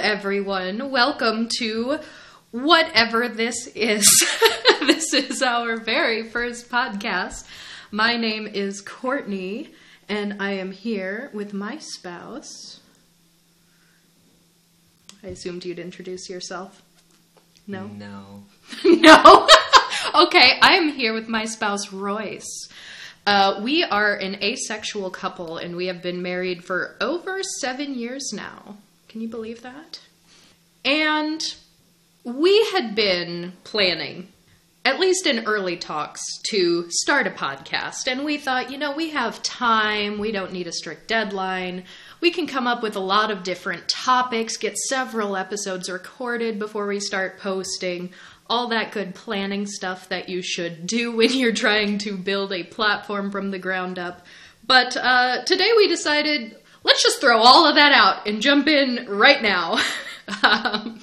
everyone. Welcome to whatever this is. this is our very first podcast. My name is Courtney, and I am here with my spouse. I assumed you'd introduce yourself. No? No. no? okay, I am here with my spouse, Royce. Uh, we are an asexual couple, and we have been married for over seven years now. Can you believe that? And we had been planning, at least in early talks, to start a podcast. And we thought, you know, we have time, we don't need a strict deadline. We can come up with a lot of different topics, get several episodes recorded before we start posting, all that good planning stuff that you should do when you're trying to build a platform from the ground up. But uh, today we decided let's just throw all of that out and jump in right now. um,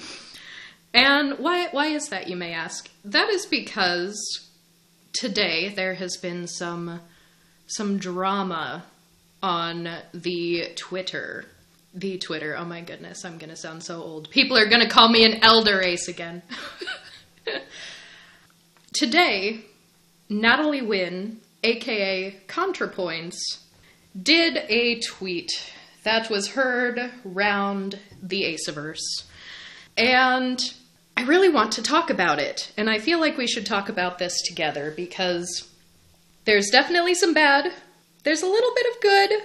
and why why is that you may ask? That is because today there has been some some drama on the Twitter. The Twitter. Oh my goodness, I'm going to sound so old. People are going to call me an elder ace again. today, Natalie Wynn, aka ContraPoints, did a tweet that was heard round the Aceverse. And I really want to talk about it. And I feel like we should talk about this together because there's definitely some bad, there's a little bit of good,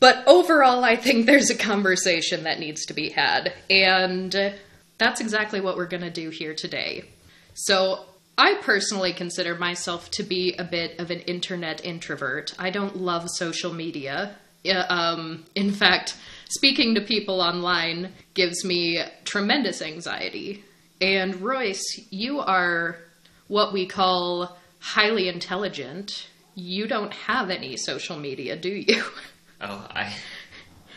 but overall, I think there's a conversation that needs to be had. And that's exactly what we're going to do here today. So, I personally consider myself to be a bit of an internet introvert. I don't love social media. Um, in fact, speaking to people online gives me tremendous anxiety. And Royce, you are what we call highly intelligent. You don't have any social media, do you? Oh, I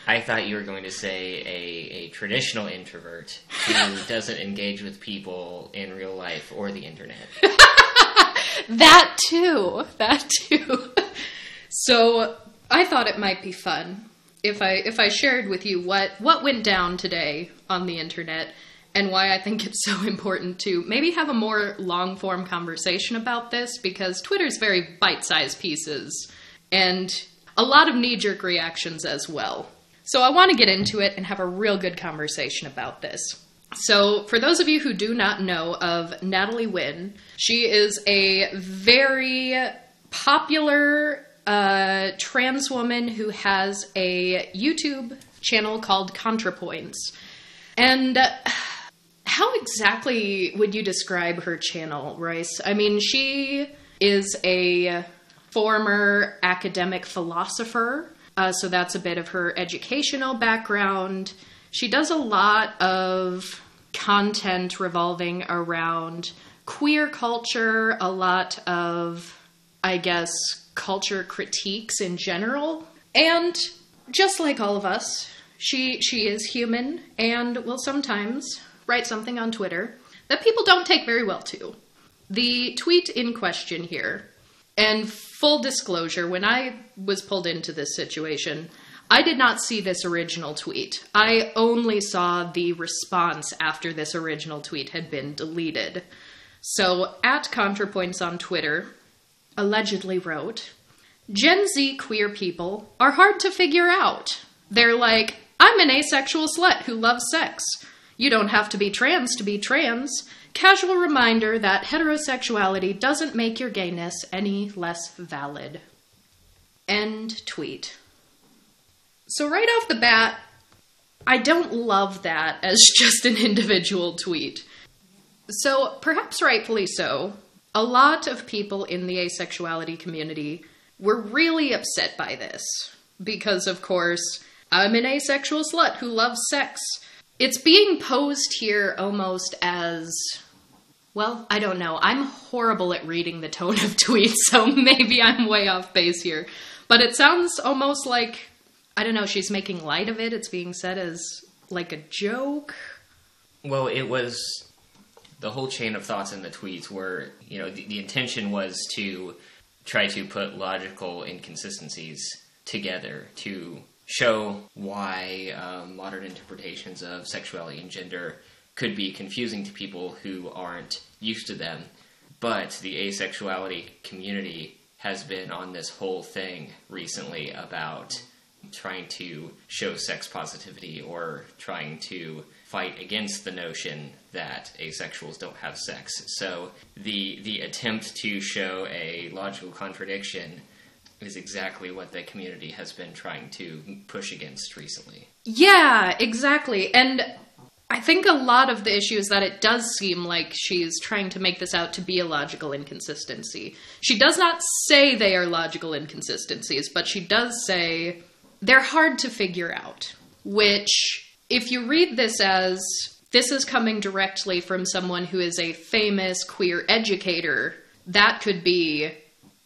I thought you were going to say a, a traditional introvert who doesn't engage with people in real life or the internet. that too. That too. So I thought it might be fun if I if I shared with you what what went down today on the internet and why I think it's so important to maybe have a more long form conversation about this because Twitter's very bite sized pieces and a lot of knee jerk reactions as well. So I want to get into it and have a real good conversation about this. So, for those of you who do not know of Natalie Wynn, she is a very popular uh, trans woman who has a YouTube channel called ContraPoints. And uh, how exactly would you describe her channel, Royce? I mean, she is a former academic philosopher, uh, so that's a bit of her educational background. She does a lot of content revolving around queer culture, a lot of, I guess, culture critiques in general. And just like all of us, she she is human and will sometimes write something on Twitter that people don't take very well to. The tweet in question here, and full disclosure, when I was pulled into this situation, I did not see this original tweet. I only saw the response after this original tweet had been deleted. So, at ContraPoints on Twitter, allegedly wrote Gen Z queer people are hard to figure out. They're like, I'm an asexual slut who loves sex. You don't have to be trans to be trans. Casual reminder that heterosexuality doesn't make your gayness any less valid. End tweet. So, right off the bat, I don't love that as just an individual tweet. So, perhaps rightfully so, a lot of people in the asexuality community were really upset by this. Because, of course, I'm an asexual slut who loves sex. It's being posed here almost as. Well, I don't know. I'm horrible at reading the tone of tweets, so maybe I'm way off base here. But it sounds almost like, I don't know, she's making light of it. It's being said as like a joke. Well, it was the whole chain of thoughts in the tweets were, you know, the, the intention was to try to put logical inconsistencies together to show why um, modern interpretations of sexuality and gender could be confusing to people who aren't used to them. But the asexuality community has been on this whole thing recently about trying to show sex positivity or trying to fight against the notion that asexuals don't have sex. So the the attempt to show a logical contradiction is exactly what the community has been trying to push against recently. Yeah, exactly. And I think a lot of the issue is that it does seem like she's trying to make this out to be a logical inconsistency. She does not say they are logical inconsistencies, but she does say they're hard to figure out. Which, if you read this as this is coming directly from someone who is a famous queer educator, that could be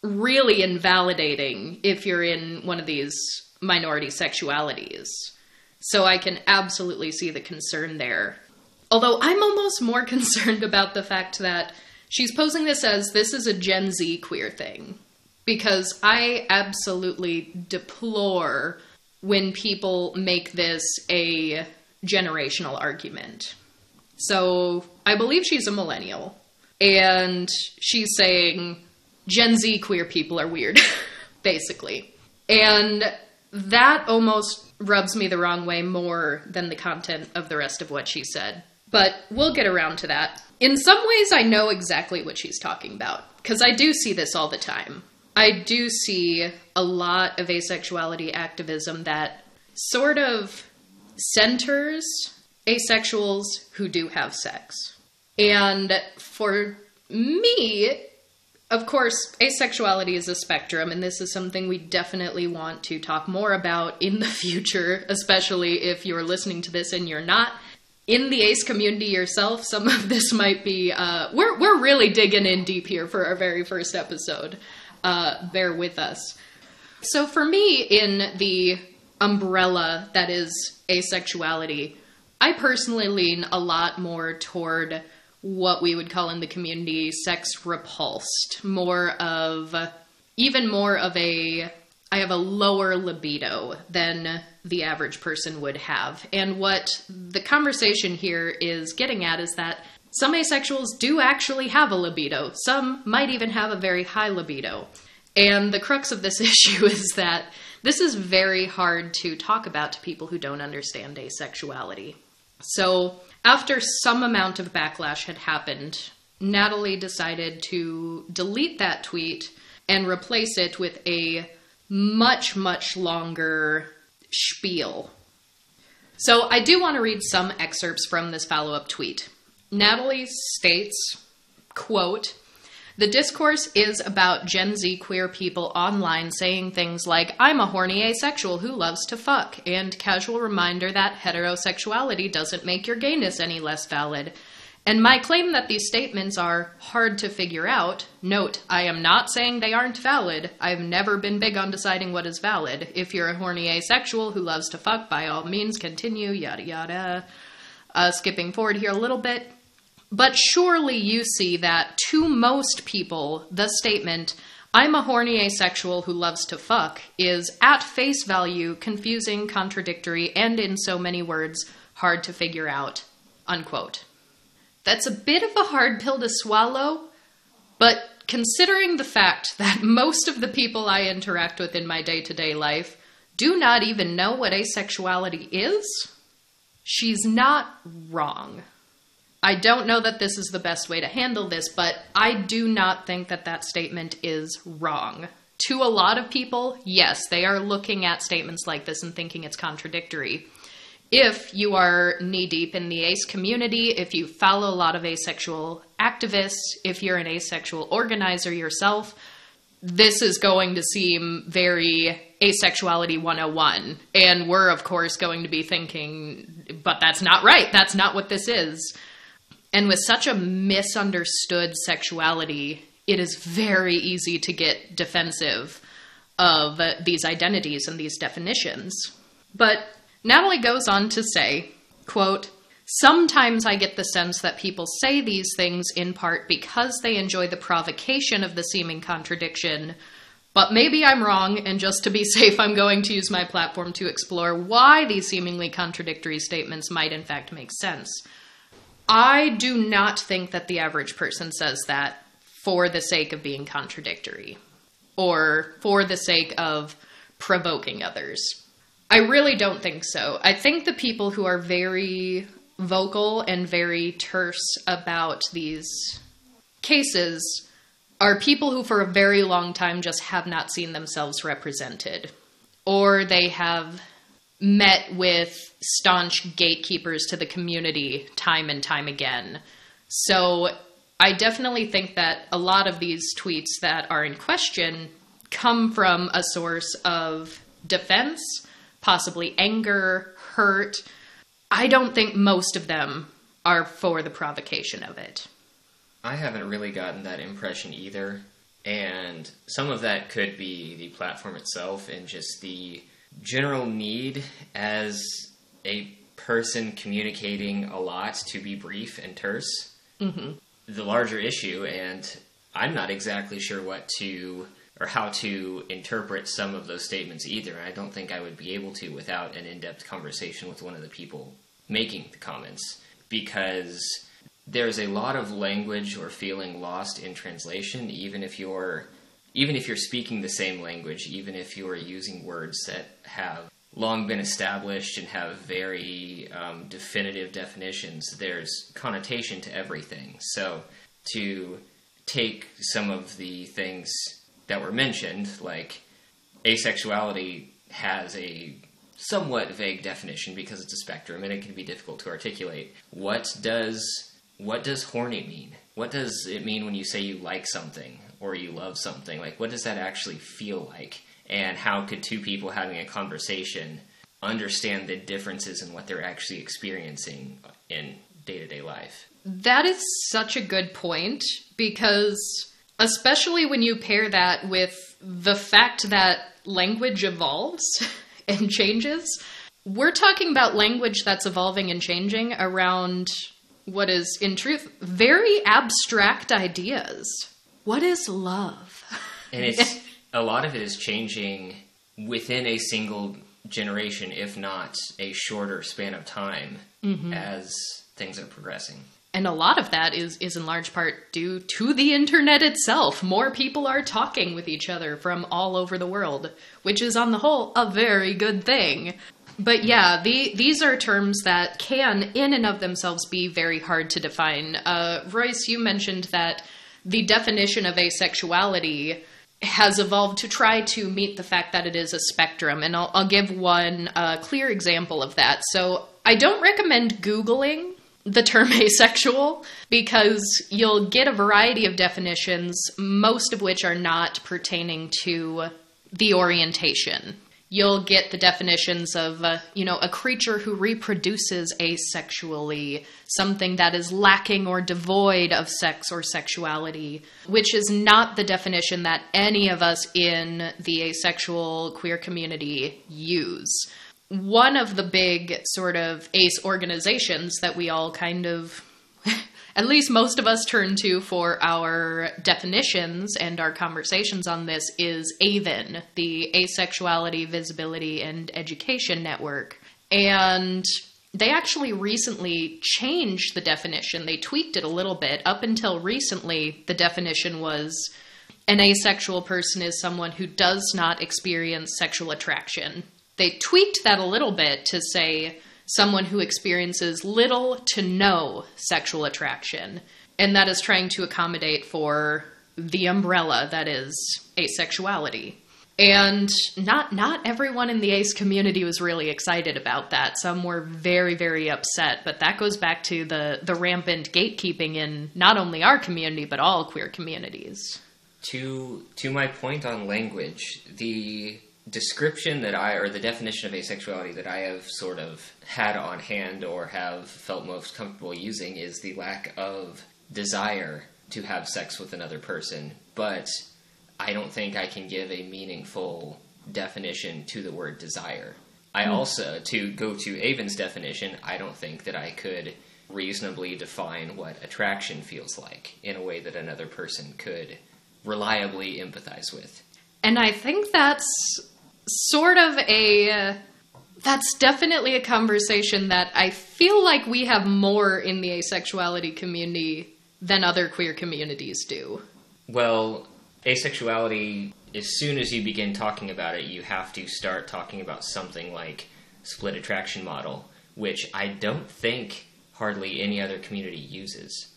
really invalidating if you're in one of these minority sexualities. So I can absolutely see the concern there. Although I'm almost more concerned about the fact that she's posing this as this is a Gen Z queer thing. Because I absolutely deplore when people make this a generational argument. So I believe she's a millennial. And she's saying Gen Z queer people are weird, basically. And that almost rubs me the wrong way more than the content of the rest of what she said. But we'll get around to that. In some ways, I know exactly what she's talking about, because I do see this all the time. I do see a lot of asexuality activism that sort of centers asexuals who do have sex. And for me, of course, asexuality is a spectrum, and this is something we definitely want to talk more about in the future, especially if you're listening to this and you're not in the ace community yourself. Some of this might be, uh, we're, we're really digging in deep here for our very first episode. Uh, bear with us. So, for me, in the umbrella that is asexuality, I personally lean a lot more toward what we would call in the community sex repulsed, more of even more of a I have a lower libido than the average person would have. And what the conversation here is getting at is that some asexuals do actually have a libido. Some might even have a very high libido. And the crux of this issue is that this is very hard to talk about to people who don't understand asexuality. So, after some amount of backlash had happened, Natalie decided to delete that tweet and replace it with a much, much longer spiel. So I do want to read some excerpts from this follow up tweet. Natalie states, quote, the discourse is about Gen Z queer people online saying things like, I'm a horny asexual who loves to fuck, and casual reminder that heterosexuality doesn't make your gayness any less valid. And my claim that these statements are hard to figure out, note, I am not saying they aren't valid. I've never been big on deciding what is valid. If you're a horny asexual who loves to fuck, by all means continue, yada yada. Uh, skipping forward here a little bit, but surely you see that to most people, the statement, I'm a horny asexual who loves to fuck, is at face value confusing, contradictory, and in so many words, hard to figure out. Unquote. That's a bit of a hard pill to swallow, but considering the fact that most of the people I interact with in my day to day life do not even know what asexuality is, she's not wrong. I don't know that this is the best way to handle this, but I do not think that that statement is wrong. To a lot of people, yes, they are looking at statements like this and thinking it's contradictory. If you are knee deep in the ace community, if you follow a lot of asexual activists, if you're an asexual organizer yourself, this is going to seem very asexuality 101. And we're, of course, going to be thinking, but that's not right. That's not what this is. And with such a misunderstood sexuality, it is very easy to get defensive of these identities and these definitions. But Natalie goes on to say, quote, Sometimes I get the sense that people say these things in part because they enjoy the provocation of the seeming contradiction But maybe I'm wrong, and just to be safe, I'm going to use my platform to explore why these seemingly contradictory statements might in fact make sense. I do not think that the average person says that for the sake of being contradictory or for the sake of provoking others. I really don't think so. I think the people who are very vocal and very terse about these cases are people who, for a very long time, just have not seen themselves represented. Or they have met with staunch gatekeepers to the community time and time again. So I definitely think that a lot of these tweets that are in question come from a source of defense, possibly anger, hurt. I don't think most of them are for the provocation of it. I haven't really gotten that impression either. And some of that could be the platform itself and just the general need as a person communicating a lot to be brief and terse. Mm-hmm. The larger issue, and I'm not exactly sure what to or how to interpret some of those statements either. I don't think I would be able to without an in depth conversation with one of the people making the comments because there's a lot of language or feeling lost in translation, even if you're even if you're speaking the same language, even if you are using words that have long been established and have very um, definitive definitions, there's connotation to everything. So to take some of the things that were mentioned, like asexuality has a somewhat vague definition because it's a spectrum and it can be difficult to articulate. What does what does horny mean? What does it mean when you say you like something or you love something? Like what does that actually feel like? And how could two people having a conversation understand the differences in what they're actually experiencing in day-to-day life? That is such a good point because especially when you pair that with the fact that language evolves and changes. We're talking about language that's evolving and changing around what is, in truth, very abstract ideas. What is love? And it's a lot of it is changing within a single generation, if not a shorter span of time, mm-hmm. as things are progressing. And a lot of that is is in large part due to the internet itself. More people are talking with each other from all over the world, which is on the whole a very good thing. But yeah, the, these are terms that can, in and of themselves, be very hard to define. Uh, Royce, you mentioned that the definition of asexuality has evolved to try to meet the fact that it is a spectrum. And I'll, I'll give one uh, clear example of that. So I don't recommend Googling the term asexual because you'll get a variety of definitions, most of which are not pertaining to the orientation. You'll get the definitions of, uh, you know, a creature who reproduces asexually, something that is lacking or devoid of sex or sexuality, which is not the definition that any of us in the asexual queer community use. One of the big sort of ACE organizations that we all kind of, at least most of us turn to for our definitions and our conversations on this is AVEN, the Asexuality, Visibility, and Education Network. And they actually recently changed the definition. They tweaked it a little bit. Up until recently, the definition was an asexual person is someone who does not experience sexual attraction they tweaked that a little bit to say someone who experiences little to no sexual attraction. And that is trying to accommodate for the umbrella that is asexuality. And not not everyone in the ace community was really excited about that. Some were very very upset, but that goes back to the the rampant gatekeeping in not only our community but all queer communities. To to my point on language, the description that I, or the definition of asexuality that I have sort of had on hand or have felt most comfortable using is the lack of desire to have sex with another person. But I don't think I can give a meaningful definition to the word desire. I mm. also, to go to Aven's definition, I don't think that I could reasonably define what attraction feels like in a way that another person could reliably empathize with. And I think that's sort of a. That's definitely a conversation that I feel like we have more in the asexuality community than other queer communities do. Well, asexuality, as soon as you begin talking about it, you have to start talking about something like split attraction model, which I don't think hardly any other community uses.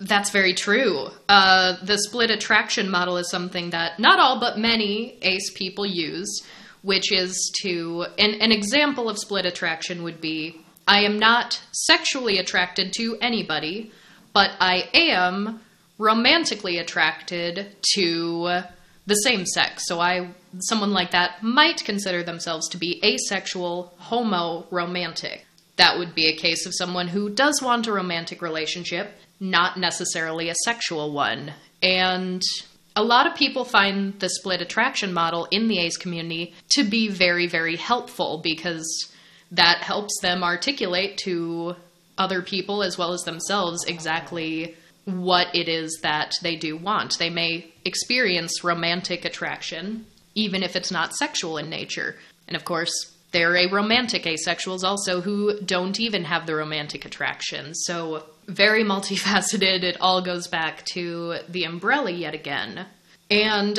That's very true. Uh, the split attraction model is something that not all but many ace people use, which is to. An, an example of split attraction would be I am not sexually attracted to anybody, but I am romantically attracted to the same sex. So I someone like that might consider themselves to be asexual, homo romantic. That would be a case of someone who does want a romantic relationship, not necessarily a sexual one. And a lot of people find the split attraction model in the ace community to be very, very helpful because that helps them articulate to other people as well as themselves exactly what it is that they do want. They may experience romantic attraction, even if it's not sexual in nature. And of course, there are aromantic asexuals also who don't even have the romantic attraction. So, very multifaceted. It all goes back to the umbrella yet again. And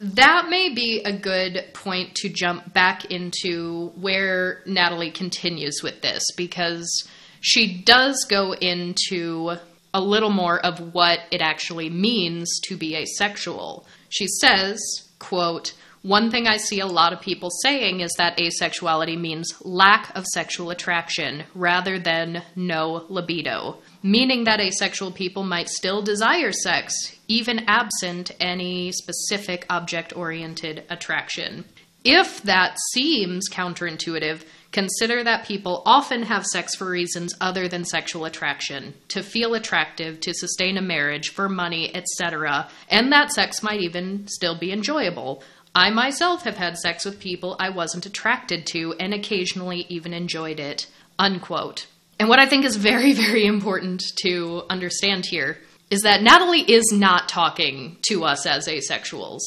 that may be a good point to jump back into where Natalie continues with this because she does go into a little more of what it actually means to be asexual. She says, quote, one thing I see a lot of people saying is that asexuality means lack of sexual attraction rather than no libido, meaning that asexual people might still desire sex, even absent any specific object oriented attraction. If that seems counterintuitive, Consider that people often have sex for reasons other than sexual attraction, to feel attractive, to sustain a marriage, for money, etc., and that sex might even still be enjoyable. I myself have had sex with people I wasn't attracted to and occasionally even enjoyed it. Unquote. And what I think is very, very important to understand here is that Natalie is not talking to us as asexuals.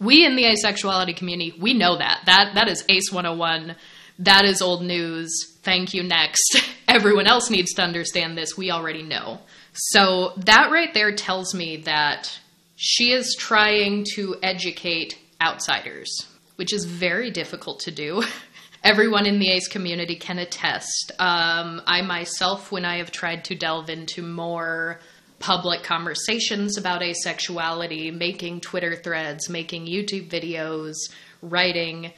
We in the asexuality community, we know that. That that is ACE 101 that is old news. Thank you, next. Everyone else needs to understand this. We already know. So that right there tells me that she is trying to educate outsiders, which is very difficult to do. Everyone in the ACE community can attest. Um, I myself, when I have tried to delve into more public conversations about asexuality, making Twitter threads, making YouTube videos, writing,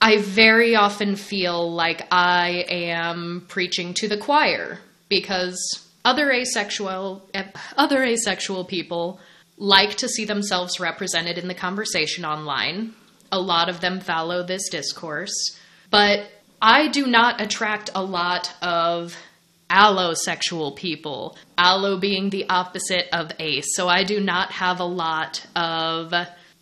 I very often feel like I am preaching to the choir because other asexual other asexual people like to see themselves represented in the conversation online. A lot of them follow this discourse, but I do not attract a lot of allosexual people. Allo being the opposite of ace. So I do not have a lot of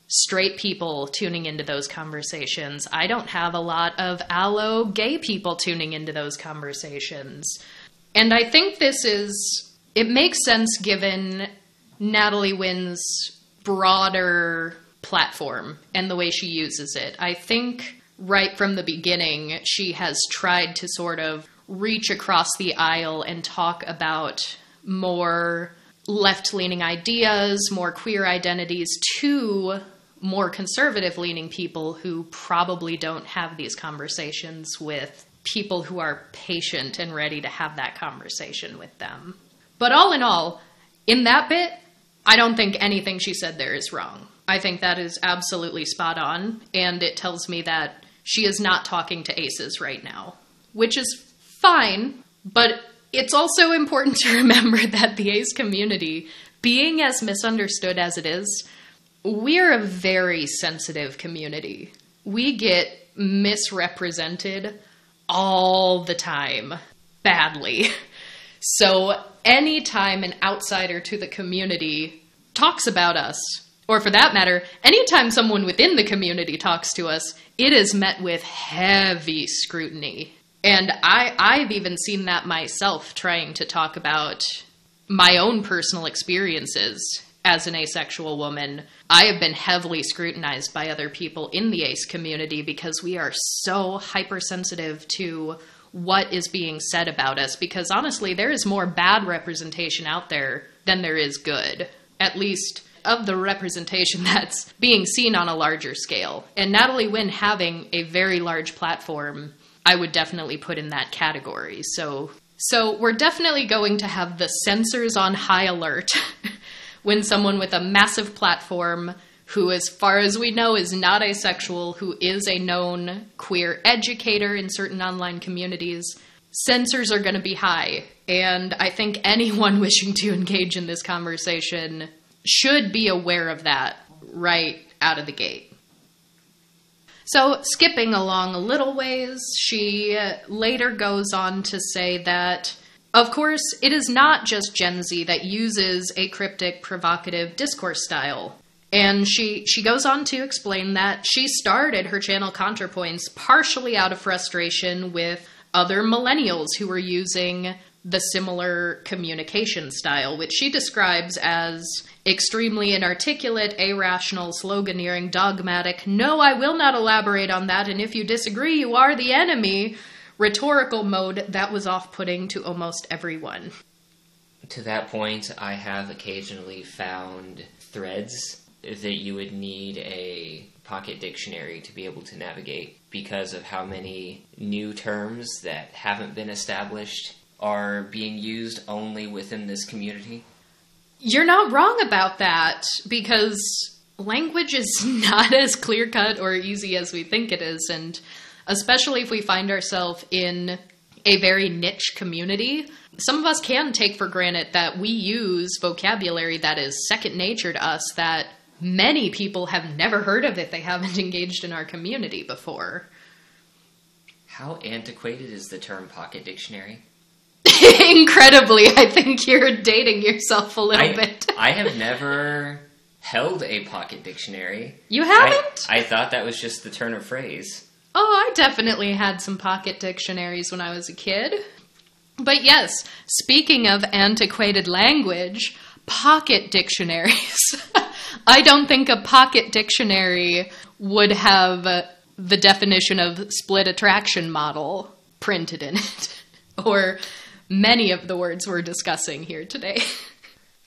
straight people tuning into those conversations. I don't have a lot of allo gay people tuning into those conversations. And I think this is, it makes sense given Natalie Wynn's broader platform and the way she uses it. I think right from the beginning, she has tried to sort of reach across the aisle and talk about more left leaning ideas, more queer identities to more conservative leaning people who probably don't have these conversations with people who are patient and ready to have that conversation with them. But all in all, in that bit, I don't think anything she said there is wrong. I think that is absolutely spot on, and it tells me that she is not talking to aces right now, which is fine, but it's also important to remember that the ace community, being as misunderstood as it is, we're a very sensitive community. We get misrepresented all the time, badly. So, anytime an outsider to the community talks about us, or for that matter, anytime someone within the community talks to us, it is met with heavy scrutiny. And I, I've even seen that myself trying to talk about my own personal experiences as an asexual woman, I have been heavily scrutinized by other people in the ace community because we are so hypersensitive to what is being said about us. Because honestly, there is more bad representation out there than there is good, at least of the representation that's being seen on a larger scale. And Natalie Wynn having a very large platform, I would definitely put in that category. So so we're definitely going to have the sensors on high alert when someone with a massive platform who, as far as we know, is not asexual, who is a known queer educator in certain online communities, sensors are going to be high. And I think anyone wishing to engage in this conversation should be aware of that right out of the gate. So, skipping along a little ways, she later goes on to say that, of course, it is not just Gen Z that uses a cryptic, provocative discourse style. And she, she goes on to explain that she started her channel ContraPoints partially out of frustration with other millennials who were using the similar communication style, which she describes as extremely inarticulate, irrational, sloganeering, dogmatic, no, I will not elaborate on that, and if you disagree, you are the enemy, rhetorical mode that was off putting to almost everyone. To that point, I have occasionally found threads that you would need a pocket dictionary to be able to navigate because of how many new terms that haven't been established are being used only within this community. You're not wrong about that because language is not as clear cut or easy as we think it is. And especially if we find ourselves in a very niche community, some of us can take for granted that we use vocabulary that is second nature to us that many people have never heard of if they haven't engaged in our community before. How antiquated is the term pocket dictionary? Incredibly, I think you're dating yourself a little I, bit. I have never held a pocket dictionary. You haven't? I, I thought that was just the turn of phrase. Oh, I definitely had some pocket dictionaries when I was a kid. But yes, speaking of antiquated language, pocket dictionaries. I don't think a pocket dictionary would have the definition of split attraction model printed in it, or many of the words we're discussing here today.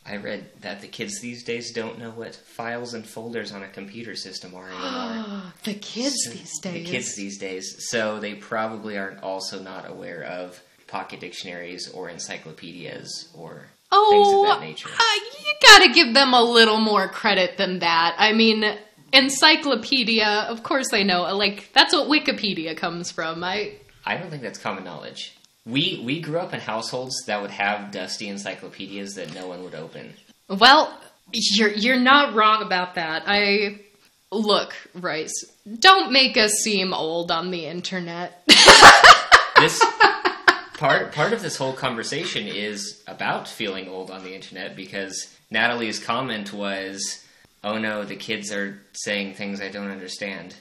I read that the kids these days don't know what files and folders on a computer system are anymore. the kids these days. The kids these days. So they probably aren't also not aware of pocket dictionaries or encyclopedias or oh, things of that nature. Uh, you gotta give them a little more credit than that. I mean, encyclopedia, of course they know. Like, that's what Wikipedia comes from. I. I don't think that's common knowledge. We we grew up in households that would have dusty encyclopedias that no one would open. Well, you're you're not wrong about that. I look, Royce. Don't make us seem old on the internet. this part part of this whole conversation is about feeling old on the internet because Natalie's comment was, "Oh no, the kids are saying things I don't understand."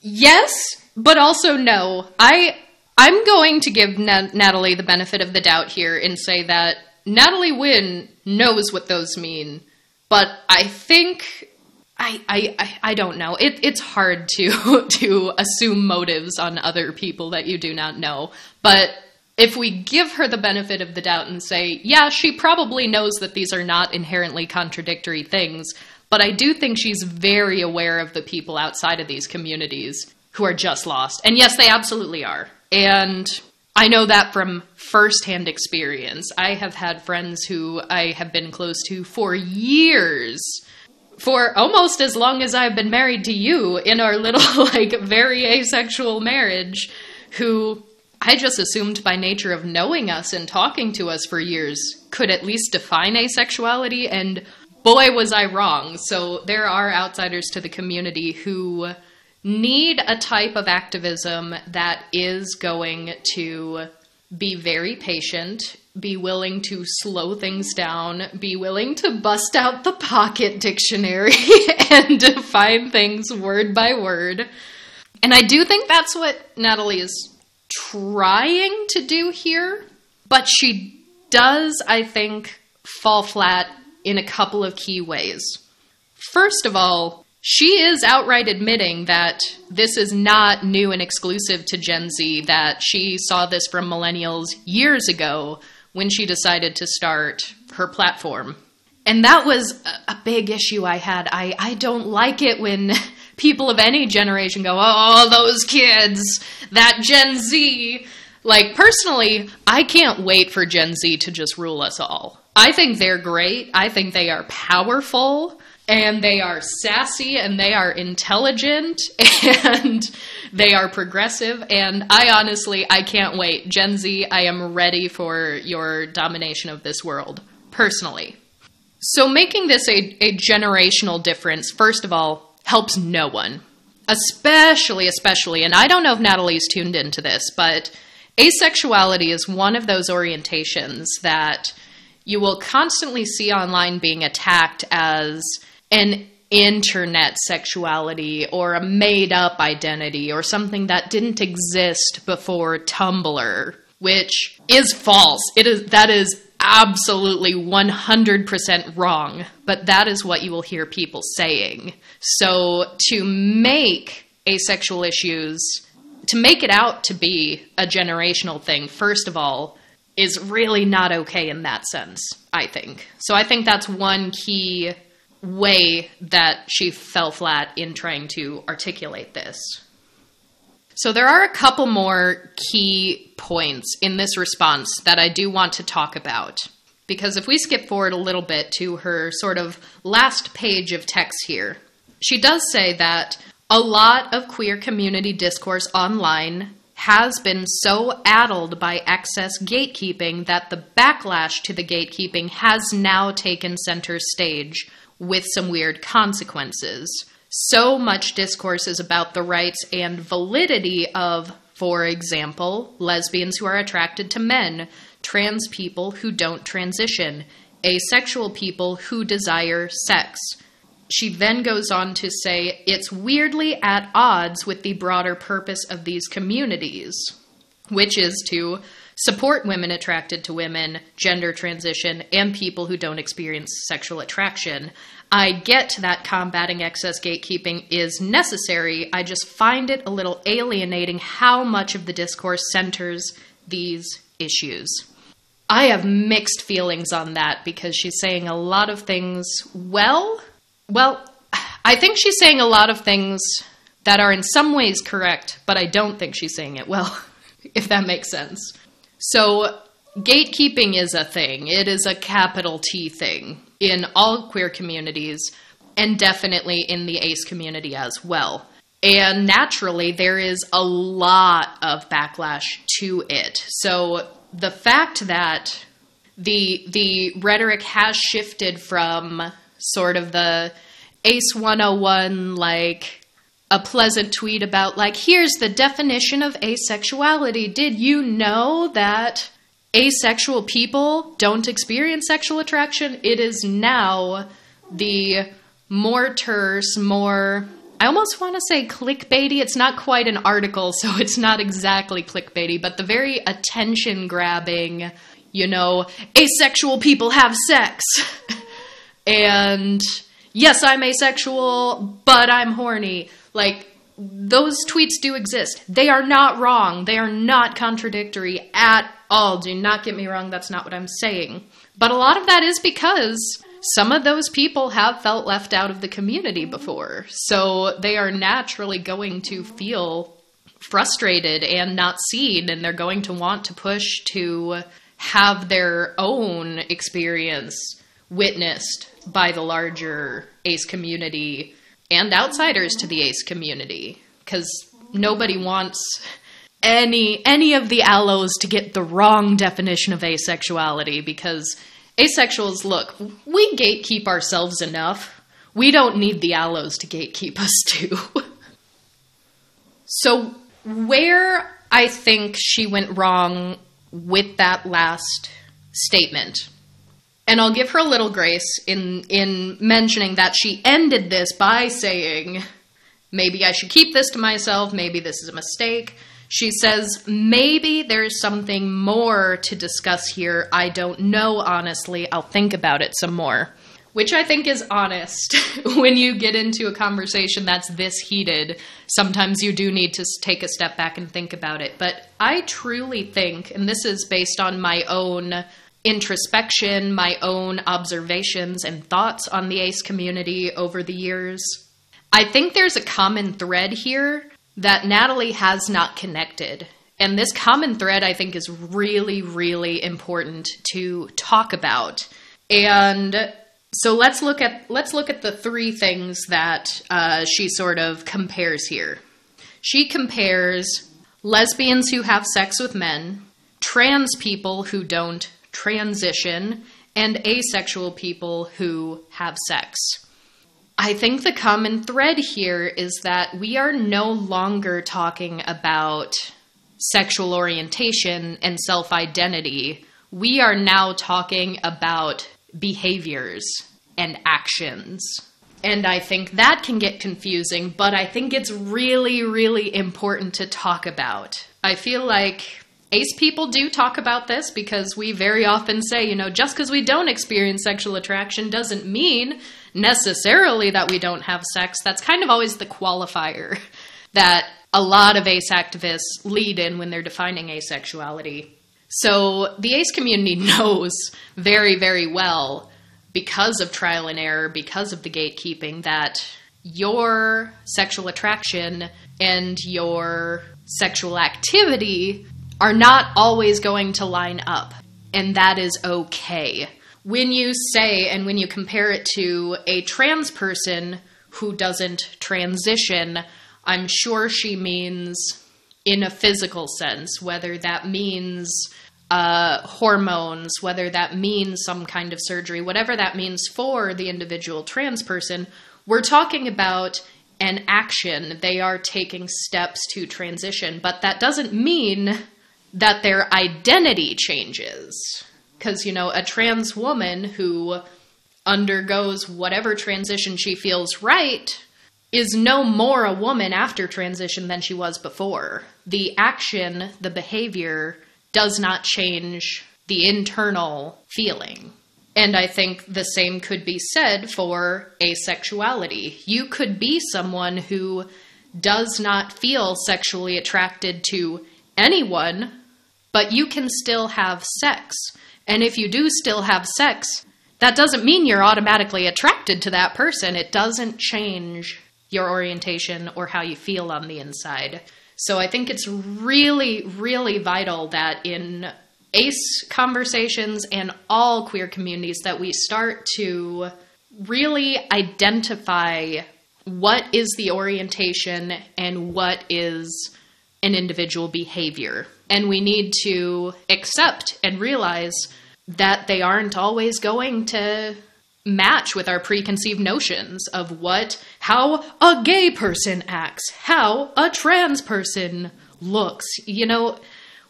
Yes, but also no. I I'm going to give Na- Natalie the benefit of the doubt here and say that Natalie Wynn knows what those mean, but I think I I, I, I don't know. It, it's hard to to assume motives on other people that you do not know. But if we give her the benefit of the doubt and say, yeah, she probably knows that these are not inherently contradictory things, but I do think she's very aware of the people outside of these communities who are just lost. And yes, they absolutely are. And I know that from firsthand experience. I have had friends who I have been close to for years. For almost as long as I've been married to you in our little, like, very asexual marriage, who I just assumed by nature of knowing us and talking to us for years could at least define asexuality, and boy, was I wrong. So there are outsiders to the community who need a type of activism that is going to be very patient, be willing to slow things down, be willing to bust out the pocket dictionary and define things word by word. And I do think that's what Natalie is trying to do here, but she does, I think, fall flat in a couple of key ways. First of all, she is outright admitting that this is not new and exclusive to Gen Z, that she saw this from millennials years ago when she decided to start her platform. And that was a big issue I had. I, I don't like it when people of any generation go, oh, those kids, that Gen Z. Like, personally, I can't wait for Gen Z to just rule us all. I think they're great. I think they are powerful and they are sassy and they are intelligent and they are progressive. And i honestly i can't wait. Gen z i am ready for your domination of this world personally. So making this a, a generational difference first of all helps no one. Especially especially and i don't know if natalie's tuned into this but asexuality is one of those orientations that you will constantly see online being attacked as an internet sexuality or a made up identity or something that didn't exist before Tumblr, which is false. It is that is absolutely 100% wrong, but that is what you will hear people saying. So to make asexual issues to make it out to be a generational thing, first of all, is really not okay in that sense, I think. So I think that's one key way that she fell flat in trying to articulate this. So, there are a couple more key points in this response that I do want to talk about. Because if we skip forward a little bit to her sort of last page of text here, she does say that a lot of queer community discourse online has been so addled by excess gatekeeping that the backlash to the gatekeeping has now taken center stage with some weird consequences. So much discourse is about the rights and validity of, for example, lesbians who are attracted to men, trans people who don't transition, asexual people who desire sex. She then goes on to say it's weirdly at odds with the broader purpose of these communities, which is to support women attracted to women, gender transition, and people who don't experience sexual attraction. I get that combating excess gatekeeping is necessary. I just find it a little alienating how much of the discourse centers these issues. I have mixed feelings on that because she's saying a lot of things well. Well, I think she's saying a lot of things that are in some ways correct, but I don't think she's saying it well, if that makes sense. So, gatekeeping is a thing, it is a capital T thing in all queer communities and definitely in the ace community as well. And naturally, there is a lot of backlash to it. So, the fact that the the rhetoric has shifted from sort of the ace 101 like a pleasant tweet about like here's the definition of asexuality did you know that asexual people don't experience sexual attraction it is now the more terse more I almost want to say clickbaity. It's not quite an article, so it's not exactly clickbaity, but the very attention grabbing, you know, asexual people have sex. and yes, I'm asexual, but I'm horny. Like, those tweets do exist. They are not wrong. They are not contradictory at all. Do not get me wrong, that's not what I'm saying. But a lot of that is because some of those people have felt left out of the community before. So they are naturally going to feel frustrated and not seen, and they're going to want to push to have their own experience witnessed by the larger ACE community and outsiders to the ace community because nobody wants any any of the allos to get the wrong definition of asexuality because asexuals look we gatekeep ourselves enough. We don't need the allos to gatekeep us too so where i think she went wrong with that last statement and I'll give her a little grace in in mentioning that she ended this by saying, maybe I should keep this to myself, maybe this is a mistake. She says, maybe there's something more to discuss here. I don't know, honestly. I'll think about it some more. which I think is honest. when you get into a conversation that's this heated, sometimes you do need to take a step back and think about it. But I truly think, and this is based on my own introspection, my own observations and thoughts on the ACE community over the years, I think there's a common thread here that Natalie has not connected. And this common thread, I think, is really, really important to talk about. And so let's look at let's look at the three things that uh, she sort of compares here. She compares lesbians who have sex with men, trans people who don't transition, and asexual people who have sex. I think the common thread here is that we are no longer talking about sexual orientation and self identity. We are now talking about behaviors and actions. And I think that can get confusing, but I think it's really, really important to talk about. I feel like ace people do talk about this because we very often say, you know, just because we don't experience sexual attraction doesn't mean necessarily that we don't have sex. That's kind of always the qualifier that a lot of ace activists lead in when they're defining asexuality. So the ace community knows very, very well because of trial and error, because of the gatekeeping, that your sexual attraction and your sexual activity are not always going to line up. And that is okay. When you say and when you compare it to a trans person who doesn't transition, I'm sure she means in a physical sense, whether that means uh, hormones, whether that means some kind of surgery, whatever that means for the individual trans person, we're talking about an action. They are taking steps to transition, but that doesn't mean that their identity changes. Because, you know, a trans woman who undergoes whatever transition she feels right is no more a woman after transition than she was before. The action, the behavior, does not change the internal feeling. And I think the same could be said for asexuality. You could be someone who does not feel sexually attracted to anyone, but you can still have sex. And if you do still have sex, that doesn't mean you're automatically attracted to that person. It doesn't change your orientation or how you feel on the inside. So I think it's really, really vital that in ACE conversations and all queer communities that we start to really identify what is the orientation and what is an individual behavior. And we need to accept and realize that they aren't always going to match with our preconceived notions of what how a gay person acts, how a trans person looks. You know,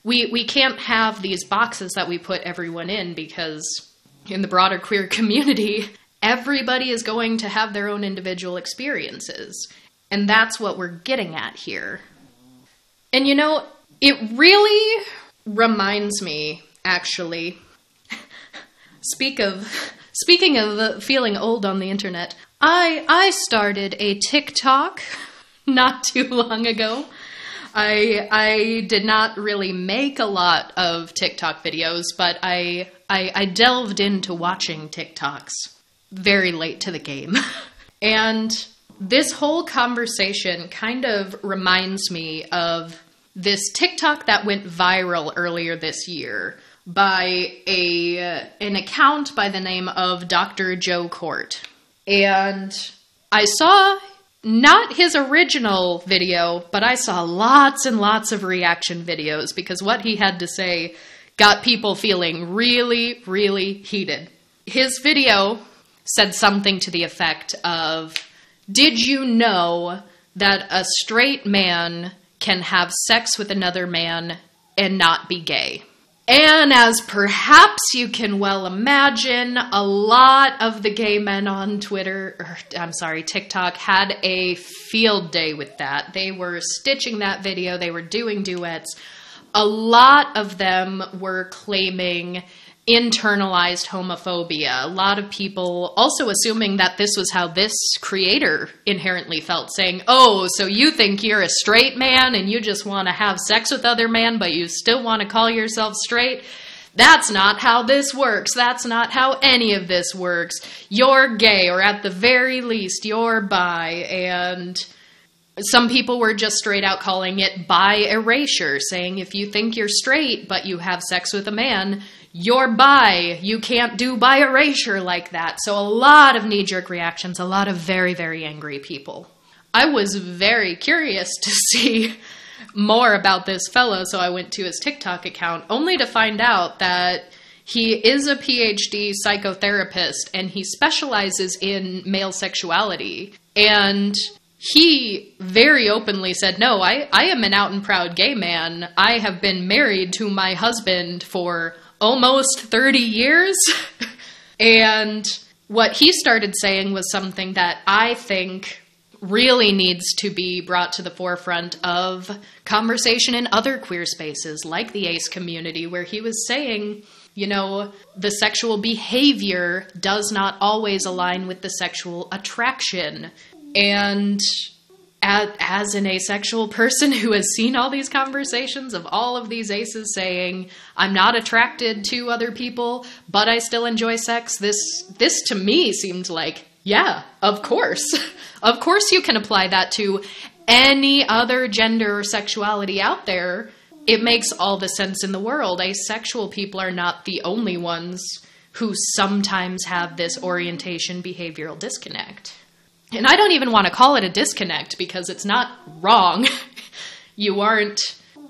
we we can't have these boxes that we put everyone in because in the broader queer community, everybody is going to have their own individual experiences. And that's what we're getting at here. And you know, it really reminds me actually speak of Speaking of feeling old on the internet, I I started a TikTok not too long ago. I I did not really make a lot of TikTok videos, but I I, I delved into watching TikToks very late to the game. and this whole conversation kind of reminds me of this TikTok that went viral earlier this year by a uh, an account by the name of Dr. Joe Kort. And I saw not his original video, but I saw lots and lots of reaction videos because what he had to say got people feeling really, really heated. His video said something to the effect of Did you know that a straight man can have sex with another man and not be gay? And as perhaps you can well imagine, a lot of the gay men on Twitter, or I'm sorry, TikTok, had a field day with that. They were stitching that video, they were doing duets. A lot of them were claiming internalized homophobia. A lot of people also assuming that this was how this creator inherently felt, saying, Oh, so you think you're a straight man and you just want to have sex with other men, but you still want to call yourself straight? That's not how this works. That's not how any of this works. You're gay, or at the very least, you're bi. And some people were just straight out calling it bi erasure, saying if you think you're straight but you have sex with a man, you're bi. You can't do bi erasure like that. So, a lot of knee jerk reactions, a lot of very, very angry people. I was very curious to see more about this fellow, so I went to his TikTok account only to find out that he is a PhD psychotherapist and he specializes in male sexuality. And he very openly said, No, I, I am an out and proud gay man. I have been married to my husband for almost 30 years. and what he started saying was something that I think really needs to be brought to the forefront of conversation in other queer spaces like the ace community where he was saying you know the sexual behavior does not always align with the sexual attraction and as an asexual person who has seen all these conversations of all of these aces saying i'm not attracted to other people but i still enjoy sex this this to me seemed like yeah of course. Of course you can apply that to any other gender or sexuality out there. It makes all the sense in the world. Asexual people are not the only ones who sometimes have this orientation behavioral disconnect and I don't even want to call it a disconnect because it's not wrong. you aren't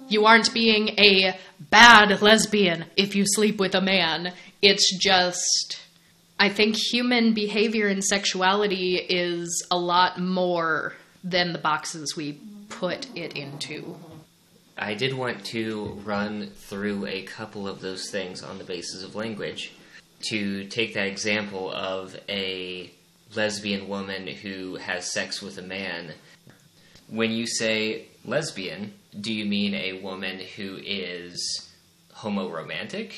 you aren't being a bad lesbian if you sleep with a man. It's just I think human behavior and sexuality is a lot more than the boxes we put it into. I did want to run through a couple of those things on the basis of language. To take that example of a lesbian woman who has sex with a man. When you say lesbian, do you mean a woman who is homoromantic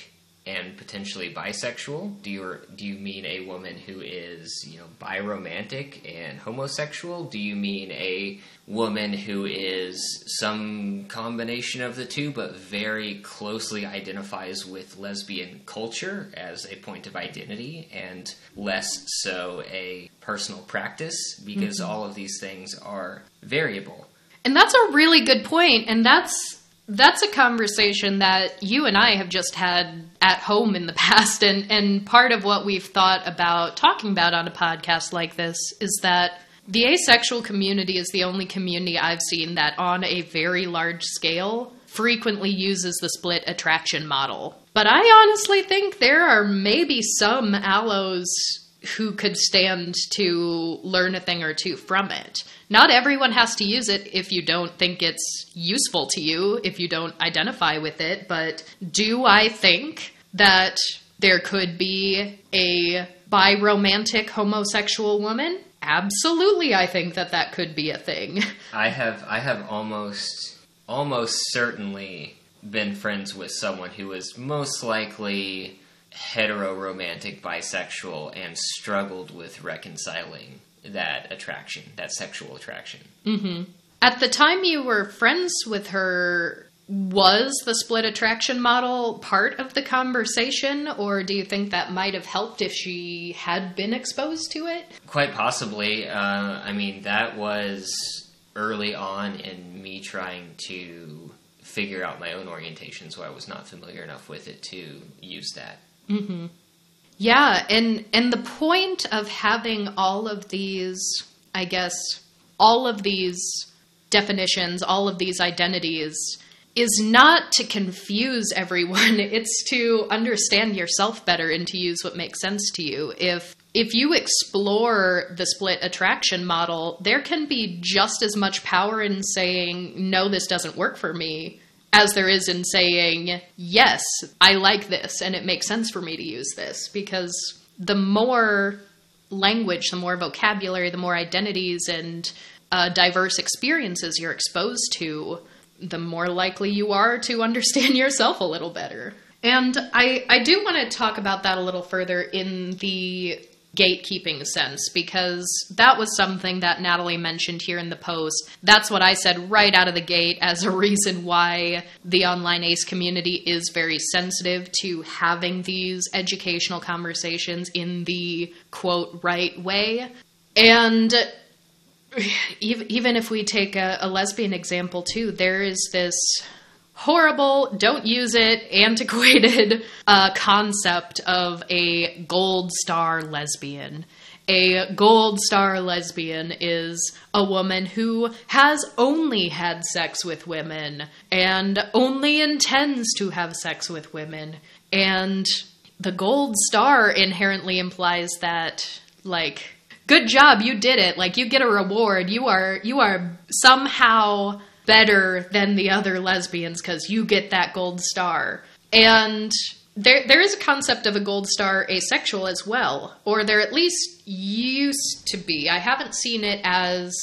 and potentially bisexual? Do you do you mean a woman who is you know biromantic and homosexual? Do you mean a woman who is some combination of the two, but very closely identifies with lesbian culture as a point of identity and less so a personal practice? Because mm-hmm. all of these things are variable. And that's a really good point, and that's that's a conversation that you and I have just had at home in the past. And, and part of what we've thought about talking about on a podcast like this is that the asexual community is the only community I've seen that, on a very large scale, frequently uses the split attraction model. But I honestly think there are maybe some allos who could stand to learn a thing or two from it. Not everyone has to use it if you don't think it's useful to you, if you don't identify with it, but do I think that there could be a biromantic homosexual woman? Absolutely, I think that that could be a thing. I have I have almost almost certainly been friends with someone who was most likely hetero-romantic bisexual and struggled with reconciling that attraction, that sexual attraction. Mm-hmm. At the time you were friends with her, was the split attraction model part of the conversation, or do you think that might have helped if she had been exposed to it? Quite possibly. Uh, I mean, that was early on in me trying to figure out my own orientation, so I was not familiar enough with it to use that. Mm-hmm. Yeah, and and the point of having all of these, I guess, all of these definitions, all of these identities is not to confuse everyone. It's to understand yourself better and to use what makes sense to you. If if you explore the split attraction model, there can be just as much power in saying, no, this doesn't work for me, as there is in saying, yes, I like this and it makes sense for me to use this. Because the more language, the more vocabulary, the more identities and uh, diverse experiences you're exposed to, the more likely you are to understand yourself a little better. And I, I do want to talk about that a little further in the gatekeeping sense because that was something that Natalie mentioned here in the post. That's what I said right out of the gate as a reason why the online ACE community is very sensitive to having these educational conversations in the quote right way. And even if we take a, a lesbian example too, there is this horrible, don't use it, antiquated uh, concept of a gold star lesbian. A gold star lesbian is a woman who has only had sex with women and only intends to have sex with women. And the gold star inherently implies that, like, good job, you did it. Like, you get a reward. You are, you are somehow better than the other lesbians because you get that gold star. And there there is a concept of a gold star asexual as well, or there at least used to be. I haven't seen it as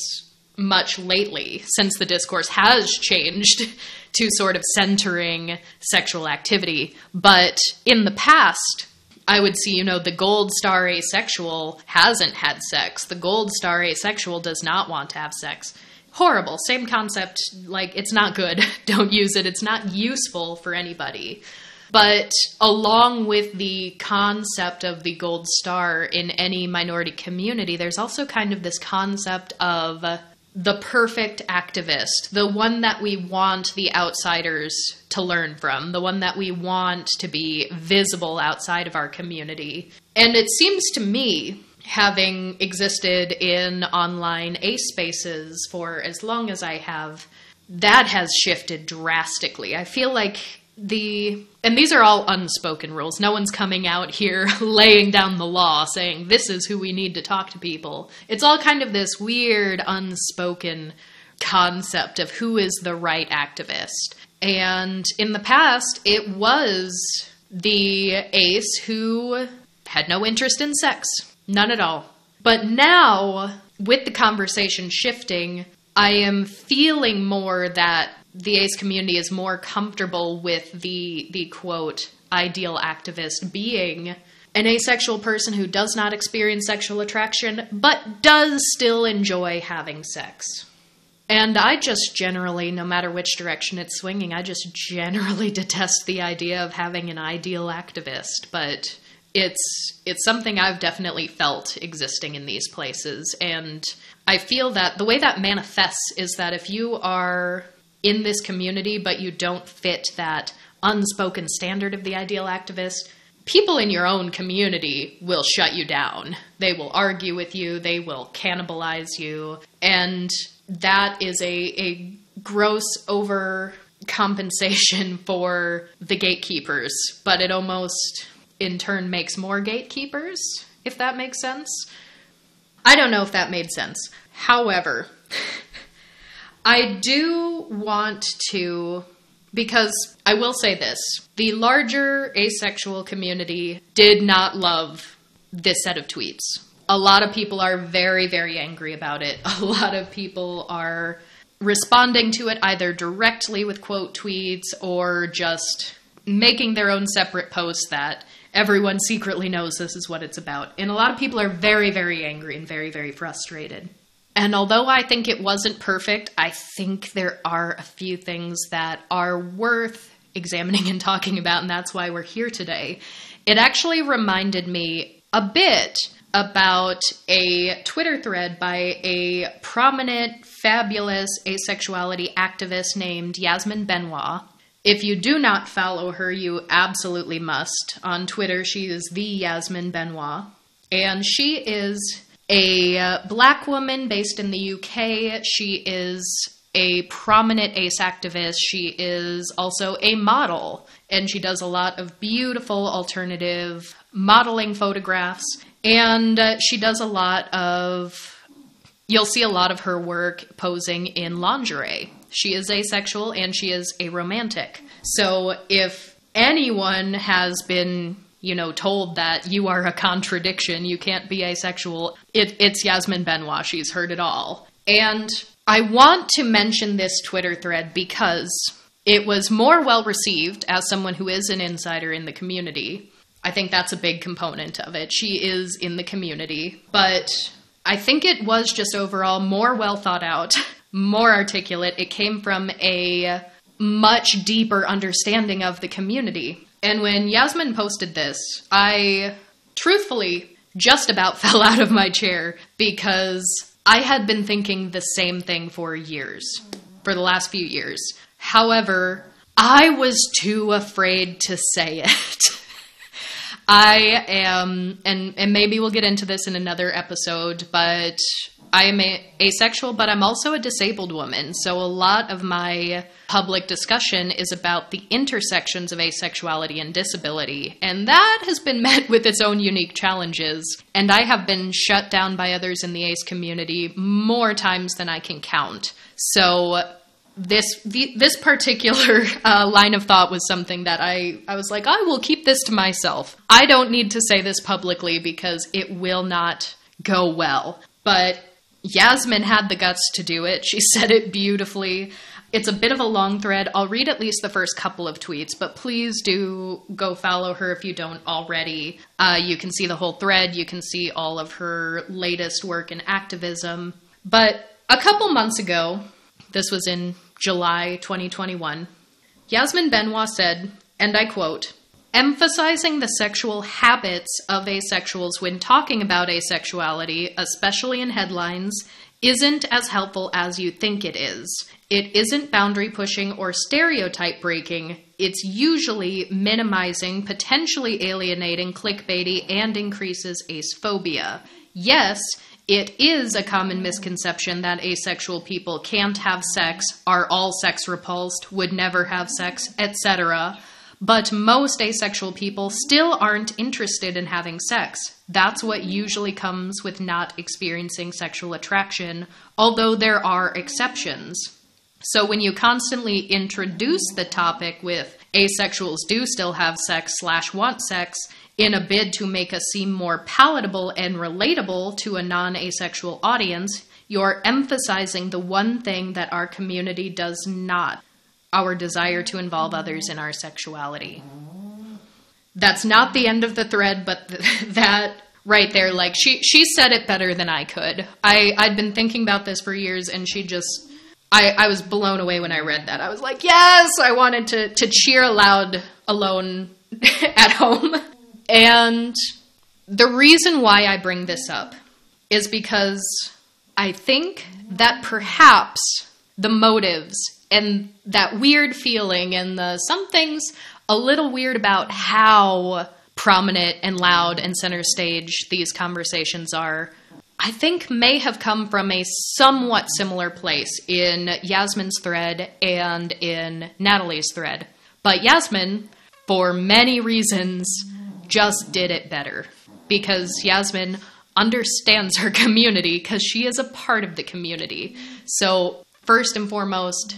much lately since the discourse has changed to sort of centering sexual activity. But in the past, I would see, you know, the gold star asexual hasn't had sex. The gold star asexual does not want to have sex horrible. Same concept. Like, it's not good. Don't use it. It's not useful for anybody. But along with the concept of the gold star in any minority community, there's also kind of this concept of the perfect activist, the one that we want the outsiders to learn from, the one that we want to be visible outside of our community. And it seems to me having existed in online ace spaces for as long as I have, that has shifted drastically. I feel like the and these are all unspoken rules. No one's coming out here laying down the law saying this is who we need to talk to people. It's all kind of this weird unspoken concept of who is the right activist. And in the past, it was the ace who had no interest in sex None at all. But now, with the conversation shifting, I am feeling more that the ace community is more comfortable with the the quote ideal activist being an asexual person who does not experience sexual attraction but does still enjoy having sex. And I just generally, no matter which direction it's swinging, I just generally detest the idea of having an ideal activist. But it's it's something I've definitely felt existing in these places. And I feel that the way that manifests is that if you are in this community but you don't fit that unspoken standard of the ideal activist people in your own community will shut you down. They will argue with you. They will cannibalize you. And that is a a gross over compensation for the gatekeepers but it almost in turn makes more gatekeepers, if that makes sense. I don't know if that made sense. However, I do want to, because I will say this the larger asexual community did not love this set of tweets. A lot of people are very, very angry about it. A lot of people are responding to it either directly with quote tweets or just making their own separate posts that everyone secretly knows this is what it's about. And a lot of people are very, very angry and very, very frustrated. And although I think it wasn't perfect, I think there are a few things that are worth examining and talking about, and that's why we're here today. It actually reminded me a bit about a Twitter thread by a prominent, fabulous asexuality activist named Yasmin Benoit. If you do not follow her, you absolutely must. On Twitter, she is the Yasmin Benoit. And she is a uh, black woman based in the UK. She is a prominent ace activist. She is also a model, and she does a lot of beautiful alternative modeling photographs. And uh, she does a lot of, you'll see a lot of her work posing in lingerie. She is asexual and she is aromantic. So if anyone has been you know, told that you are a contradiction, you can't be asexual. It, it's Yasmin Benoit. She's heard it all. And I want to mention this Twitter thread because it was more well received as someone who is an insider in the community. I think that's a big component of it. She is in the community, but I think it was just overall more well thought out, more articulate. It came from a much deeper understanding of the community. And when Yasmin posted this, I truthfully just about fell out of my chair because I had been thinking the same thing for years, for the last few years. However, I was too afraid to say it. I am, and, and maybe we'll get into this in another episode, but I am a, asexual, but I'm also a disabled woman. So a lot of my public discussion is about the intersections of asexuality and disability. And that has been met with its own unique challenges. And I have been shut down by others in the ace community more times than I can count. So this the, this particular uh, line of thought was something that I I was like I will keep this to myself. I don't need to say this publicly because it will not go well. But Yasmin had the guts to do it. She said it beautifully. It's a bit of a long thread. I'll read at least the first couple of tweets, but please do go follow her if you don't already. Uh, you can see the whole thread. You can see all of her latest work in activism. But a couple months ago, this was in July 2021, Yasmin Benoit said, and I quote, Emphasizing the sexual habits of asexuals when talking about asexuality, especially in headlines, isn't as helpful as you think it is. It isn't boundary pushing or stereotype breaking. It's usually minimizing, potentially alienating, clickbaity, and increases acephobia. Yes, it is a common misconception that asexual people can't have sex, are all sex repulsed, would never have sex, etc. But most asexual people still aren't interested in having sex. That's what usually comes with not experiencing sexual attraction, although there are exceptions. So when you constantly introduce the topic with asexuals do still have sex slash want sex in a bid to make us seem more palatable and relatable to a non asexual audience, you're emphasizing the one thing that our community does not our desire to involve others in our sexuality. That's not the end of the thread, but th- that right there, like she she said it better than I could. I I'd been thinking about this for years, and she just. I, I was blown away when I read that. I was like, yes, I wanted to, to cheer aloud alone at home. And the reason why I bring this up is because I think that perhaps the motives and that weird feeling and the something's a little weird about how prominent and loud and center stage these conversations are I think may have come from a somewhat similar place in Yasmin's thread and in Natalie's thread. But Yasmin, for many reasons, just did it better. Because Yasmin understands her community because she is a part of the community. So, first and foremost,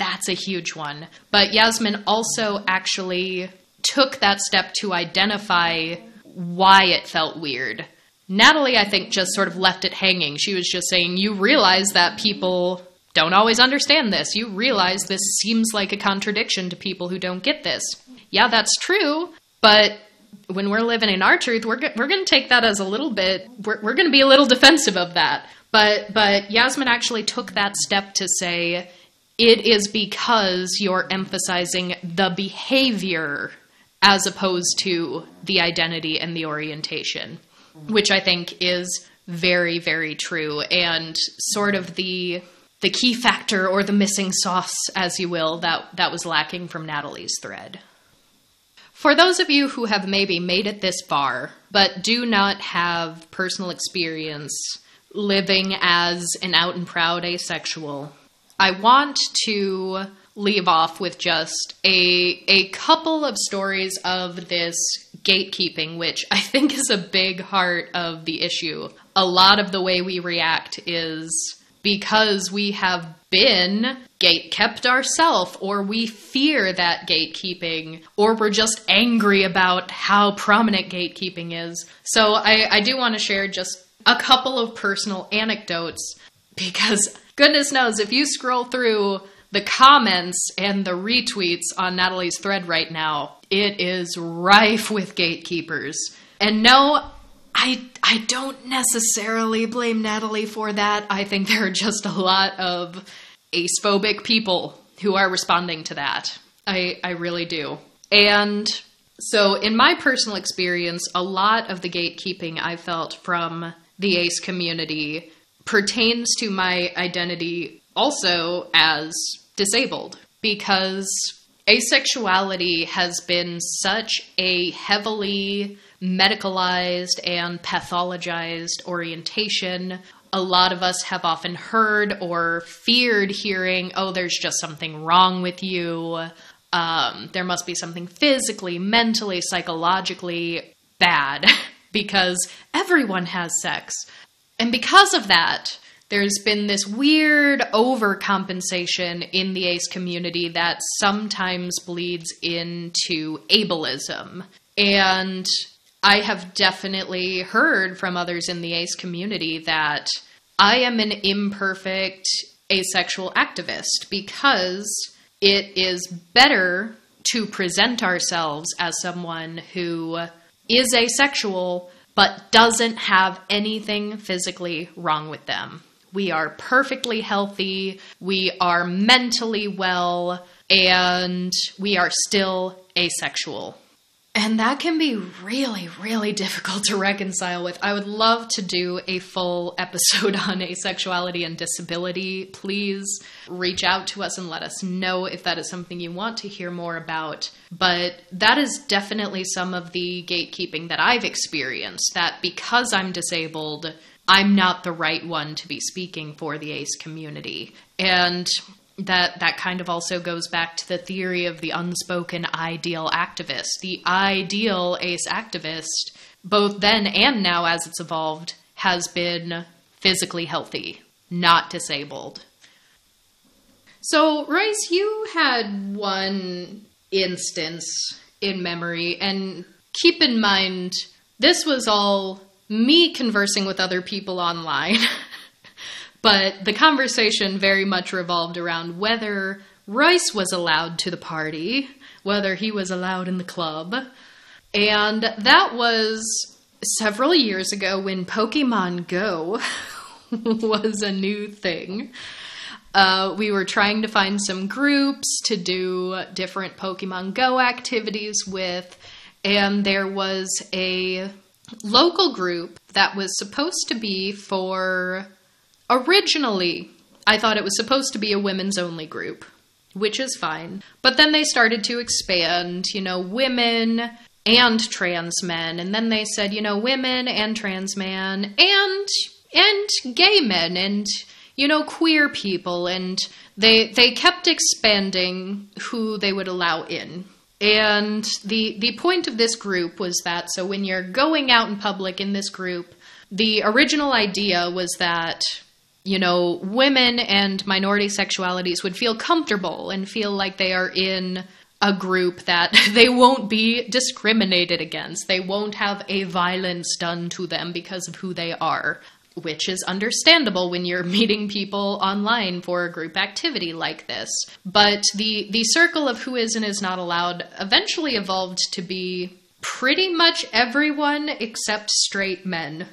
that's a huge one. But Yasmin also actually took that step to identify why it felt weird. Natalie, I think, just sort of left it hanging. She was just saying, You realize that people don't always understand this. You realize this seems like a contradiction to people who don't get this. Yeah, that's true, but when we're living in our truth, we're, we're going to take that as a little bit, we're, we're going to be a little defensive of that. But, but Yasmin actually took that step to say, it is because you're emphasizing the behavior as opposed to the identity and the orientation, which I think is very, very true and sort of the the key factor or the missing sauce, as you will, that, that was lacking from Natalie's thread. For those of you who have maybe made it this far, but do not have personal experience living as an out and proud asexual, I want to leave off with just a a couple of stories of this gatekeeping, which I think is a big heart of the issue. A lot of the way we react is because we have been gate kept ourselves, or we fear that gatekeeping, or we're just angry about how prominent gatekeeping is. So I, I do want to share just a couple of personal anecdotes because goodness knows if you scroll through the comments and the retweets on Natalie's thread right now, it is rife with gatekeepers. And no, I I don't necessarily blame Natalie for that. I think there are just a lot of ace phobic people who are responding to that. I I really do. And so in my personal experience, a lot of the gatekeeping I felt from the ace community pertains to my identity also as disabled because asexuality has been such a heavily medicalized and pathologized orientation. A lot of us have often heard or feared hearing, oh, there's just something wrong with you. Um, there must be something physically, mentally, psychologically bad because everyone has sex. And because of that, there's been this weird overcompensation in the ace community that sometimes bleeds into ableism. And I have definitely heard from others in the ace community that I am an imperfect asexual activist because it is better to present ourselves as someone who is asexual but doesn't have anything physically wrong with them. We are perfectly healthy, we are mentally well, and we are still asexual. And that can be really, really difficult to reconcile with. I would love to do a full episode on asexuality and disability. Please reach out to us and let us know if that is something you want to hear more about. But that is definitely some of the gatekeeping that I've experienced. That because I'm disabled, I'm not the right one to be speaking for the ACE community. And that that kind of also goes back to the theory of the unspoken ideal activist. The ideal ace activist, both then and now as it's evolved, has been physically healthy, not disabled. So, Royce, you had one instance in memory, and keep in mind, this was all me conversing with other people online. But the conversation very much revolved around whether Royce was allowed to the party, whether he was allowed in the club. And that was several years ago when Pokemon Go was a new thing. Uh, we were trying to find some groups to do different Pokemon Go activities with, and there was a local group that was supposed to be for Originally, I thought it was supposed to be a women's only group, which is fine. But then they started to expand, you know, women and trans men, and then they said, you know, women and trans men and and gay men and you know queer people. And they they kept expanding who they would allow in. And the the point of this group was that so when you're going out in public in this group the original idea was that you know, women and minority sexualities would feel comfortable and feel like they are in a group that they won't be discriminated against. They won't have a violence done to them because of who they are, which is understandable when you're meeting people online for a group activity like this. But the the circle of who is and is not allowed eventually evolved to be pretty much everyone except straight men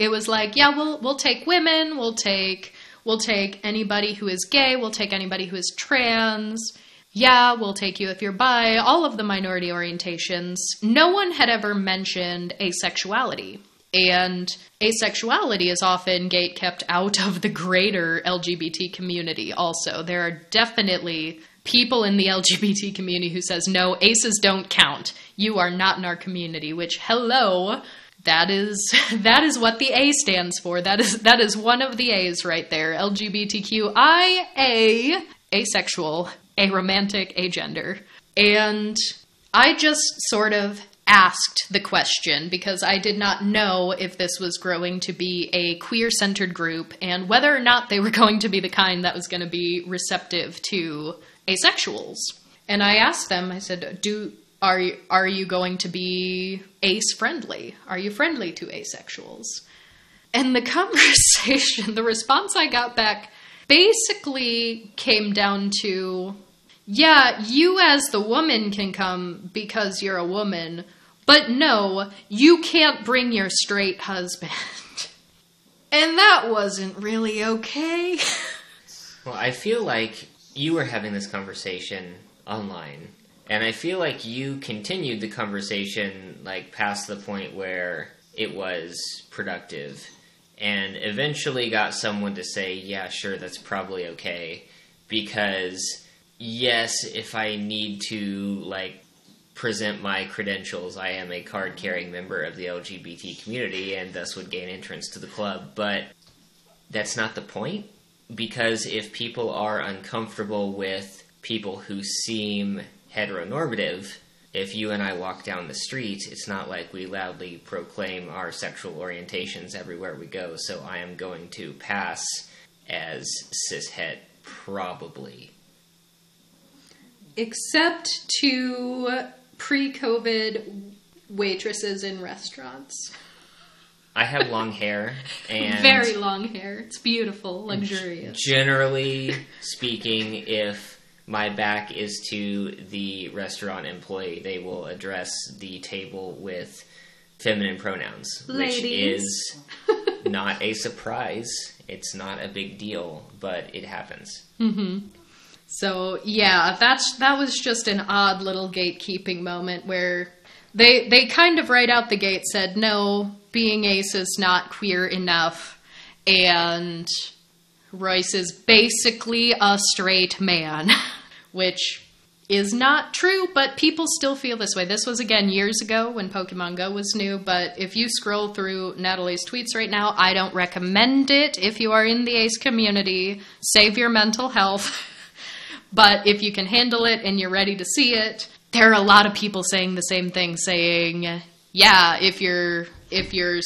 it was like, yeah, we'll we'll take women, we'll take we'll take anybody who is gay, we'll take anybody who is trans. Yeah, we'll take you if you're bi, all of the minority orientations. No one had ever mentioned asexuality. And asexuality is often gate kept out of the greater LGBT community also. There are definitely people in the LGBT community who says no, aces don't count. You are not in our community, which hello, that is that is what the A stands for. That is that is one of the A's right there. LGBTQIA, asexual, aromantic, agender. And I just sort of asked the question because I did not know if this was growing to be a queer centered group and whether or not they were going to be the kind that was going to be receptive to asexuals. And I asked them, I said, "Do are you, are you going to be ace friendly? Are you friendly to asexuals? And the conversation, the response I got back basically came down to yeah, you as the woman can come because you're a woman, but no, you can't bring your straight husband. and that wasn't really okay. well, I feel like you were having this conversation online, and I feel like you continued the conversation like past the point where it was productive and eventually got someone to say, "Yeah, sure, that's probably okay." Because yes, if I need to like present my credentials, I am a card carrying member of the LGBT community and thus would gain entrance to the club. But that's not the point because if people are uncomfortable with people who seem heteronormative, if you and I walk down the street, it's not like we loudly proclaim our sexual orientations everywhere we go, so I am going to pass as cishet, probably. Except to pre COVID waitresses in restaurants. I have long hair and very long hair. It's beautiful, luxurious. Generally speaking, if my back is to the restaurant employee, they will address the table with feminine pronouns, Ladies. which is not a surprise. It's not a big deal, but it happens. Mm-hmm. So yeah, that's that was just an odd little gatekeeping moment where they they kind of right out the gate said no, being ace is not queer enough, and Royce is basically a straight man, which is not true, but people still feel this way. This was again years ago when Pokemon Go was new, but if you scroll through Natalie's tweets right now, I don't recommend it if you are in the ace community. Save your mental health. But if you can handle it and you're ready to see it, there are a lot of people saying the same thing, saying, "Yeah, if you're if you're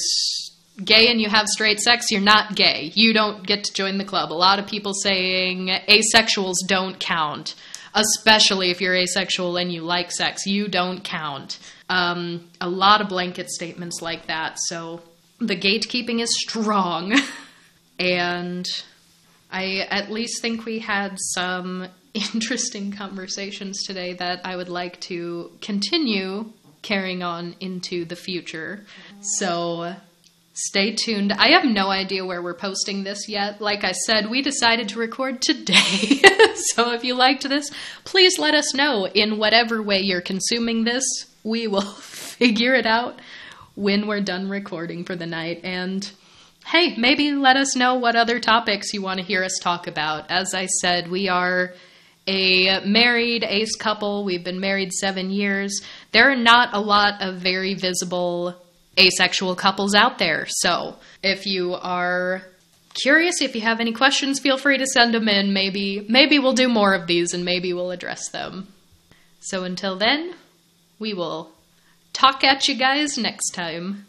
gay and you have straight sex, you're not gay. You don't get to join the club." A lot of people saying asexuals don't count, especially if you're asexual and you like sex. You don't count. Um, a lot of blanket statements like that. So the gatekeeping is strong, and I at least think we had some interesting conversations today that I would like to continue carrying on into the future. So stay tuned. I have no idea where we're posting this yet. Like I said, we decided to record today. so if you liked this, please let us know in whatever way you're consuming this. We will figure it out when we're done recording for the night. And hey, maybe let us know what other topics you want to hear us talk about. As I said, we are a married ace couple. We've been married seven years. There are not a lot of very visible asexual couples out there. So if you are curious, if you have any questions, feel free to send them in. Maybe maybe we'll do more of these and maybe we'll address them. So until then, we will talk at you guys next time.